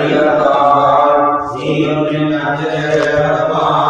हरिहर जीवन जय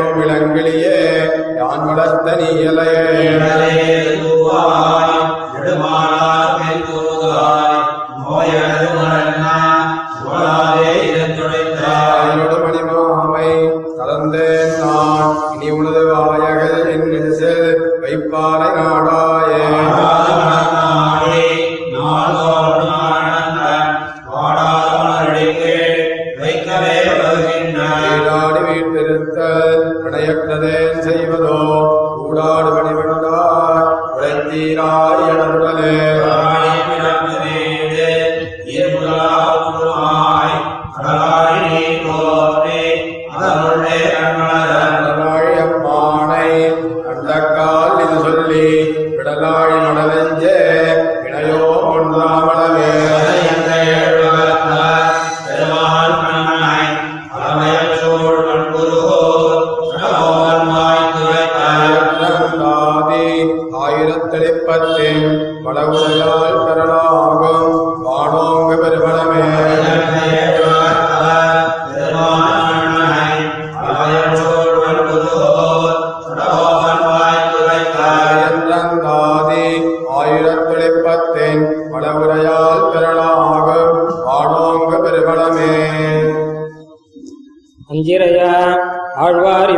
என் யான் வளர்த்த நீ இலையே.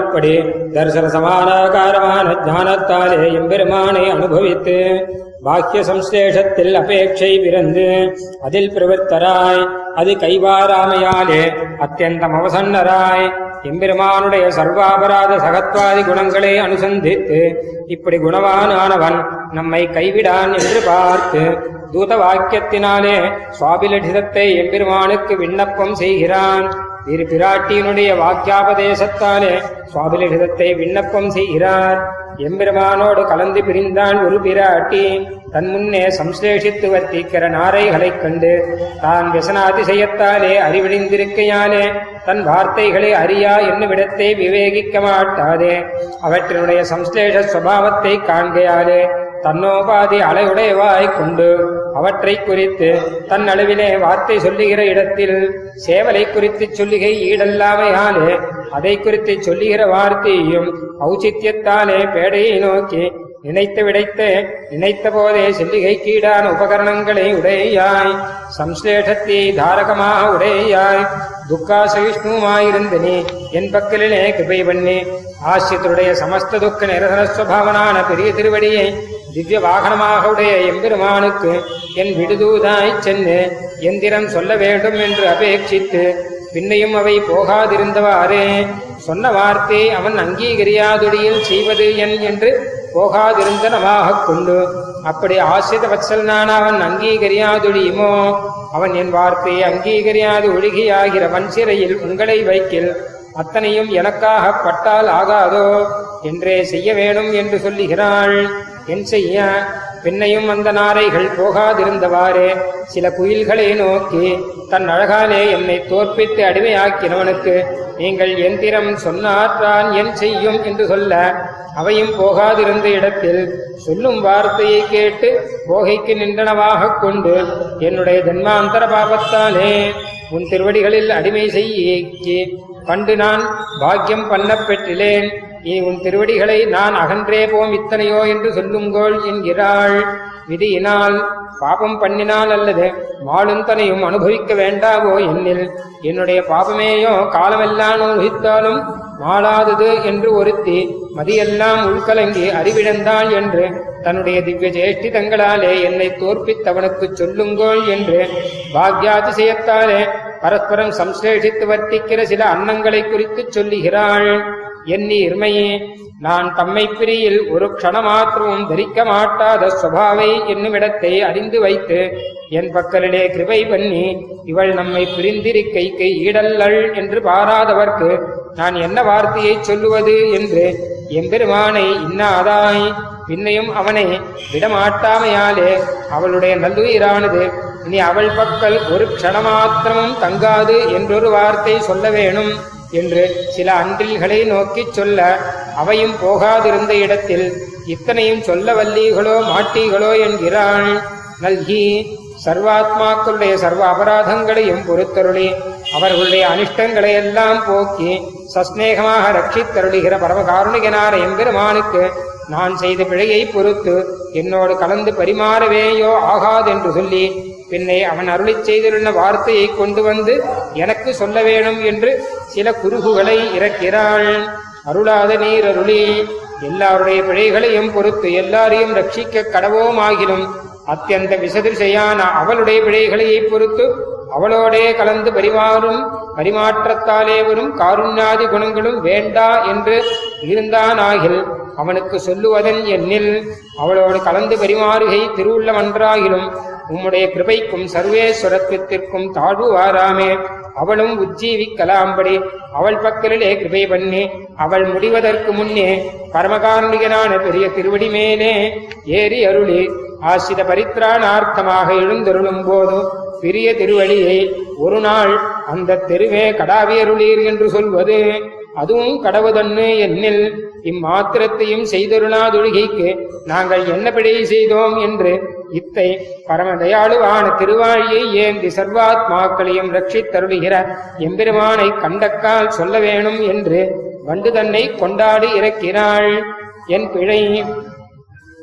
இப்படி தரிசன சமானாகாரமான ஞானத்தாலே எம்பெருமானை அனுபவித்து பாக்கிய சம்சேஷத்தில் அபேட்சை பிறந்து அதில் பிரவர்த்தராய் அது கைவாராமையாலே அத்தியந்தம் அவசன்னராய் எம்பெருமானுடைய சர்வாபராத சகத்வாதி குணங்களை அனுசந்தித்து இப்படி குணவானானவன் நம்மை கைவிடான் என்று பார்த்து தூத வாக்கியத்தினாலே சுவாபிலட்சிதத்தை எம்பெருமானுக்கு விண்ணப்பம் செய்கிறான். இரு பிராட்டியினுடைய வாக்கியாபதேசத்தாலே சுவாபிலிடத்தை விண்ணப்பம் செய்கிறார். எம்பெருமானோடு கலந்து பிரிந்தான் ஒரு பிராட்டி. தன் முன்னே சம்சேஷித்து வர்த்திக்கிற நாரைகளைக் கண்டு தான் விசனாதிசயத்தாலே அறிவிழிந்திருக்கையாலே தன் வார்த்தைகளை அறியா என்னுமிடத்தை விவேகிக்க மாட்டாதே. அவற்றினுடைய சம்சேஷ சுவாவத்தை காண்கையாலே தன்னோபாதி அலையுடையவாய்க் கொண்டு அவற்றை குறித்து தன் அளவிலே வார்த்தை சொல்லுகிற இடத்தில் சேவலை குறித்து சொல்லுகை ஈடல்லாமையாலே அதை குறித்து சொல்லுகிற வார்த்தையும் ஔச்சித்யத்தாலே பேடையை நோக்கி நினைத்து விடைத்து நினைத்த போதே செல்லிகைக்கீடான உபகரணங்களை உடையாய் சம்ஸ்லேஷத்தை தாரகமாக உடையாய் துக்காசகிஷ்ணுமாயிருந்த நீ என் பக்கலிலே கிருபை பண்ணி ஆசியத்துடைய சமஸ்த துக்க நிரசனஸ்வபாவனான பெரிய திருவடியை திவ்ய வாகனமாக உடைய எம்பெருமானுக்கு என் விடுதூதாய்ச் சென்று எந்திரம் சொல்ல வேண்டும் என்று அபேட்சித்து பின்னையும் அவை போகாதிருந்தவாறே சொன்ன வார்த்தை அவன் அங்கீகரியாதுடியில் செய்வது என் என்று போகாதிருந்தனமாகக் கொண்டு அப்படி ஆசிரித நான் அவன் அங்கீகரியாதுடியுமோ அவன் என் வார்த்தையை அங்கீகரியாது ஒழுகியாகிற வன் சிறையில் உங்களை வைக்கில் அத்தனையும் எனக்காக பட்டால் ஆகாதோ? என்றே செய்ய வேணும் என்று சொல்லுகிறாள். என் செய்ய? பின்னையும் அந்த நாரைகள் போகாதிருந்தவாறே சில குயில்களை நோக்கி தன் அழகாலே என்னை தோற்பித்து அடிமையாக்கினவனுக்கு நீங்கள் எந்திரம் சொன்னாற்றான் என் செய்யும் என்று சொல்ல அவையும் போகாதிருந்த இடத்தில் சொல்லும் வார்த்தையை கேட்டு போகைக்கு நின்றனவாகக் கொண்டு என்னுடைய ஜன்மாந்தர பாபத்தாலே உன் திருவடிகளில் அடிமை செய்ய பண்டு நான் பாக்கியம் பண்ண பெற்றிலேன். நீ உன் திருவடிகளை நான் அகன்றே போம் இத்தனையோ என்று சொல்லுங்கோள் என்கிறாள். விதியினால் பாபம் பண்ணினால் அல்லது மாளுந்தனையும் அனுபவிக்க வேண்டாவோ என்னில். என்னுடைய பாபமேயோ காலமெல்லாம் ஊகித்தாலும் மாளாதது என்று ஒருத்தி மதியெல்லாம் உள்கலங்கி அறிவிழந்தாள் என்று தன்னுடைய திவ்ய ஜேஷ்டிதங்களாலே என்னை தோற்பித்தவனுக்குச் சொல்லுங்கோள் என்று பாக்யாதிசயத்தாலே பரஸ்பரம் சம்சேஷித்து வர்த்திக்கிற சில அன்னங்களை குறித்துச் சொல்லுகிறாள். எண்ணி இருமையே நான் தம்மை பிரியில் ஒரு க்ஷணமாத்திரமும் தரிக்க மாட்டாத சுவாவை என்னுமிடத்தை அறிந்து வைத்து என் பக்கலிலே கிருபை பண்ணி இவள் நம்மை பிரிந்திருக்கைக்கு ஈடல்லள் என்று பாராதவர்க்கு நான் என்ன வார்த்தையை சொல்லுவது என்று எம்பெருமானை இன்னாதாய் பின்னையும் அவனை விடமாட்டாமையாலே அவளுடைய நல்லுயிரானது இனி அவள் பக்கல் ஒரு க்ஷணமாத்திரமும் தங்காது என்றொரு வார்த்தை சொல்ல வேணும் என்று சில அன்றில்களை நோக்கிச் சொல்ல அவையும் போகாதிருந்த இடத்தில் இத்தனையும் சொல்ல வல்லீகளோ மாட்டீகளோ என்கிறாள். நல்கி சர்வாத்மாக்களுடைய சர்வ அபராதங்களையும் பொறுத்தருளி அவர்களுடைய அனிஷ்டங்களை எல்லாம் போக்கி சஸ்நேகமாக ரட்சித்தருளுகிற பரமகாருணிகனார எம்பெருமானுக்கு நான் செய்த பிழையை பொறுத்து என்னோடு கலந்து பரிமாறவேயோ ஆகாதென்று சொல்லி பின்னே அவன் அருளிச் செய்துள்ள வார்த்தையை கொண்டு வந்து எனக்கு சொல்ல வேணும் என்று சில குறுகுகளை இறக்கிறாள். அருளாத நீர் அருளி எல்லாருடைய பிழைகளையும் பொறுத்து எல்லாரையும் ரட்சிக்க கடவோமாகிலும் அத்தியந்த விசதிசையான அவளுடைய பிழைகளையை பொறுத்து அவளோடே கலந்து பரிமாறும் பரிமாற்றத்தாலே வரும் காருண்யாதி குணங்களும் வேண்டா என்று இருந்தானாகில் அவனுக்கு சொல்லுவதன் எண்ணில் அவளோடு கலந்து பரிமாறுகை திருவுள்ளமன்றாகிலும் உம்முடைய கிருபைக்கும் சர்வேஸ்வரத்துவத்திற்கும் தாழ்வு வாராமே அவளும் உஜ்ஜீவிக்கலாம்படி அவள் பக்கலிலே கிருபை பண்ணி. அவள் முடிவதற்கு முன்னே பரமகாருணிகனான பெரிய திருவடி மேலே ஏறி அருளி ஆசித பரித்ராணார்த்தமாக எழுந்தருளும் போதும் பெரிய திருவடியை ஒரு நாள் அந்த தெருவே கடாவியருளீர் என்று சொல்வது. அதுவும் கடவுதன்னு என்னில் இம்மாத்திரத்தையும் செய்தருளாதொழுகைக்கு நாங்கள் என்ன பிழை செய்தோம் என்று இத்தை பரமதயாளுவான திருவாழியை ஏந்தி சர்வாத்மாக்களையும் ரட்சித்தருளுகிற எம்பெருமானை கண்டக்கால் சொல்ல வேணும் என்று வண்டு தன்னை கொண்டாடி இறக்கிறாள் என் பிழை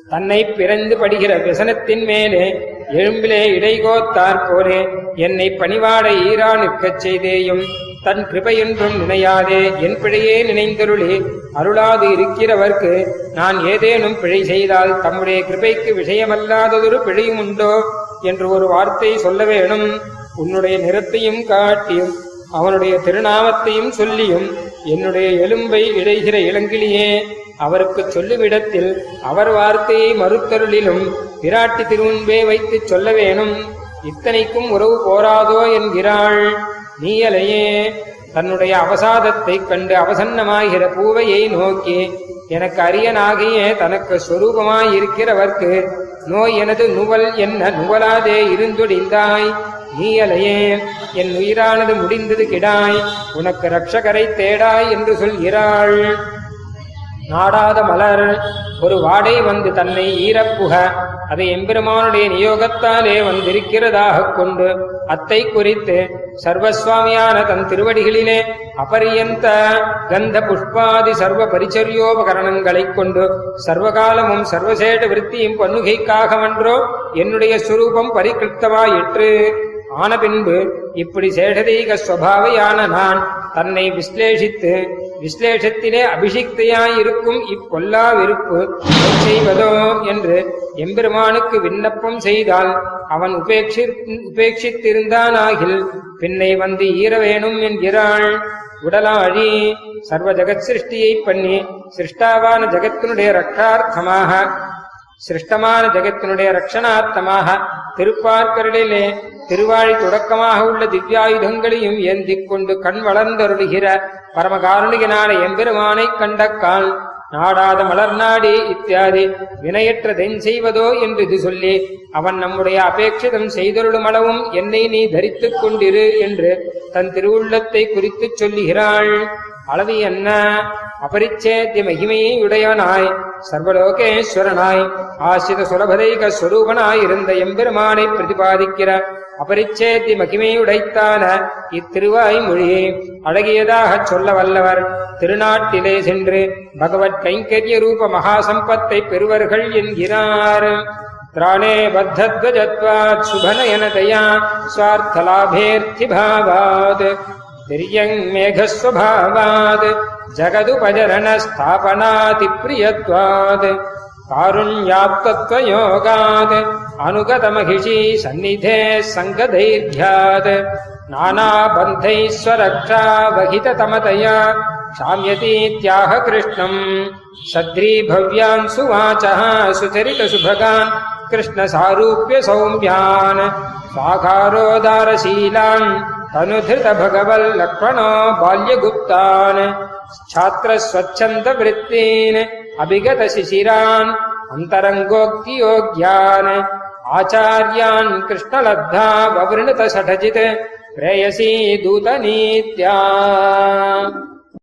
தன்னை பிறந்து படுகிற விசனத்தின் மேலே எழும்பிலே இடைகோத்தார் போலே என்னை பணிவாட ஈரா செய்தேயும் தன் கிருபையென்றும் நினையாதே. என் பிழையே நினைந்தருளே. அருளாது இருக்கிறவர்க்கு நான் ஏதேனும் பிழை செய்தால் தம்முடைய கிருபைக்கு விஷயமல்லாததொரு பிழையும் உண்டோ என்று ஒரு வார்த்தை சொல்ல வேணும். உன்னுடைய நிறத்தையும் காட்டியும் அவனுடைய திருநாமத்தையும் சொல்லியும் என்னுடைய எலும்பை இழைகிற இளங்கிலியே அவருக்கு சொல்லுமிடத்தில் அவர் வார்த்தையை மறுத்தருளிலும் பிராட்டி திருமுன்பே வைத்துச் சொல்ல வேணும். இத்தனைக்கும் உறவு போராதோ என்கிறாள். நீயலையே தன்னுடைய அவசாதத்தைக் கண்டு அவசன்னமாகிற பூவையை நோக்கி எனக்கு அரியனாகியே தனக்கு சொரூபமாயிருக்கிறவர்க்கு நோய் எனது நுவல் என்ன நுவலாதே இருந்துடிந்தாய் நீயலையே என் உயிரானது முடிந்தது கிடாய். உனக்கு ரட்சகரை தேடாய் என்று சொல்கிறாள். நாடாத மலர். ஒரு வாடை வந்து தன்னை ஈரப்புக. அதை எம்பெருமானுடைய நியோகத்தாலே வந்திருக்கிறதாக கொண்டு அத்தை குறித்து சர்வஸ்வாமியான தன் திருவடிகளிலே அபரியந்த கந்த புஷ்பாதி சர்வ பரிச்சரியோபகரணங்களைக் கொண்டு சர்வகாலமும் சர்வசேட விருத்தியும் பண்ணுகைக்காகவன்றோ என்னுடைய சுரூபம் பரிகிருத்தமாயிற்று. ஆன பின்பு இப்படி சேடதீக ஸ்வபாவையான நான் தன்னை விஸ்லேஷித்து விஸ்லேஷத்திலே அபிஷிக்தையாயிருக்கும் இப்பொல்லா விருப்பு செய்வதோ என்று எம்பெருமானுக்கு விண்ணப்பம் செய்தால் அவன் உபேட்சி உபேட்சித்திருந்தானாகில் பின்னை வந்து ஈர வேணும் என்கிறாள். உடலாழி சர்வ ஜெகத் சிருஷ்டியை பண்ணி சிருஷ்டாவான ஜெகத்தினுடைய ரட்சார்த்தமாக சிருஷ்டமான ஜெகத்தினுடைய ரட்சணார்த்தமாக திருப்பார்க்கரிலே திருவாழி தொடக்கமாக உள்ள திவ்யாயுதங்களையும் ஏந்திக் கொண்டு கண் வளர்ந்தருளுகிற பரமகாருணிகனான எம்பெருமானைக் கண்டக்கால் நாடாத மலர் நாடி இத்தியாதி வினையற்றதென் செய்வதோ என்று இது சொல்லி அவன் நம்முடைய அபேட்சிதம் செய்தருளும் அளவும் என்னை நீ தரித்துக் கொண்டிரு என்று தன் திருவுள்ளத்தை குறித்துச் சொல்லுகிறாள். அளவு என்ன? அபரிச்சேத்திய மகிமையை உடையவனாய் சர்வலோகேஸ்வரனாய் ஆசித சுலபதைக ஸ்வரூபனாய் இருந்த எம்பெருமானை பிரதிபாதிக்கிற அபரிச்சேத்தி மகிமையுடைத்தான இத்திருவாய் மொழியை அழகியதாக சொல்ல வல்லவர். திருநாட்டிலே சென்று பகவத் கைங்கரிய ரூப மகாசம்பத்தை பெறுவர்கள் என்கிறார். திராணே பத்தத்வஜத்வாத் சுபநயனதையா சுவார்த்தலாபேர்த்திபாவாத் तिर्यङ्मेघस्वभावात् जगदुपजरणस्थापनातिप्रियत्वात् कारुण्याप्तत्वयोगात् अनुगतमहिषी सन्निधे सङ्गदैर्घ्यात् नानाबन्धैः स्वरक्षा वहिततमतया क्षाम्यतीत्याह कृष्णम् सद्रीभव्यान् सुवाचः सुचरितसुभगान् कृष्णसारूप्य सौम्यान्। स्वाकारोदारशीलान् तनुधृतभगवल्लक्ष्मणो बाल्यगुप्तान्। छात्रस्वच्छन्दवृत्तीन् अभिगतशिशिरान्। अन्तरङ्गोक्तियोग्यान्। आचार्यान् कृष्णलब्धा ववृणुतषठजित् प्रेयसी दूतनीत्या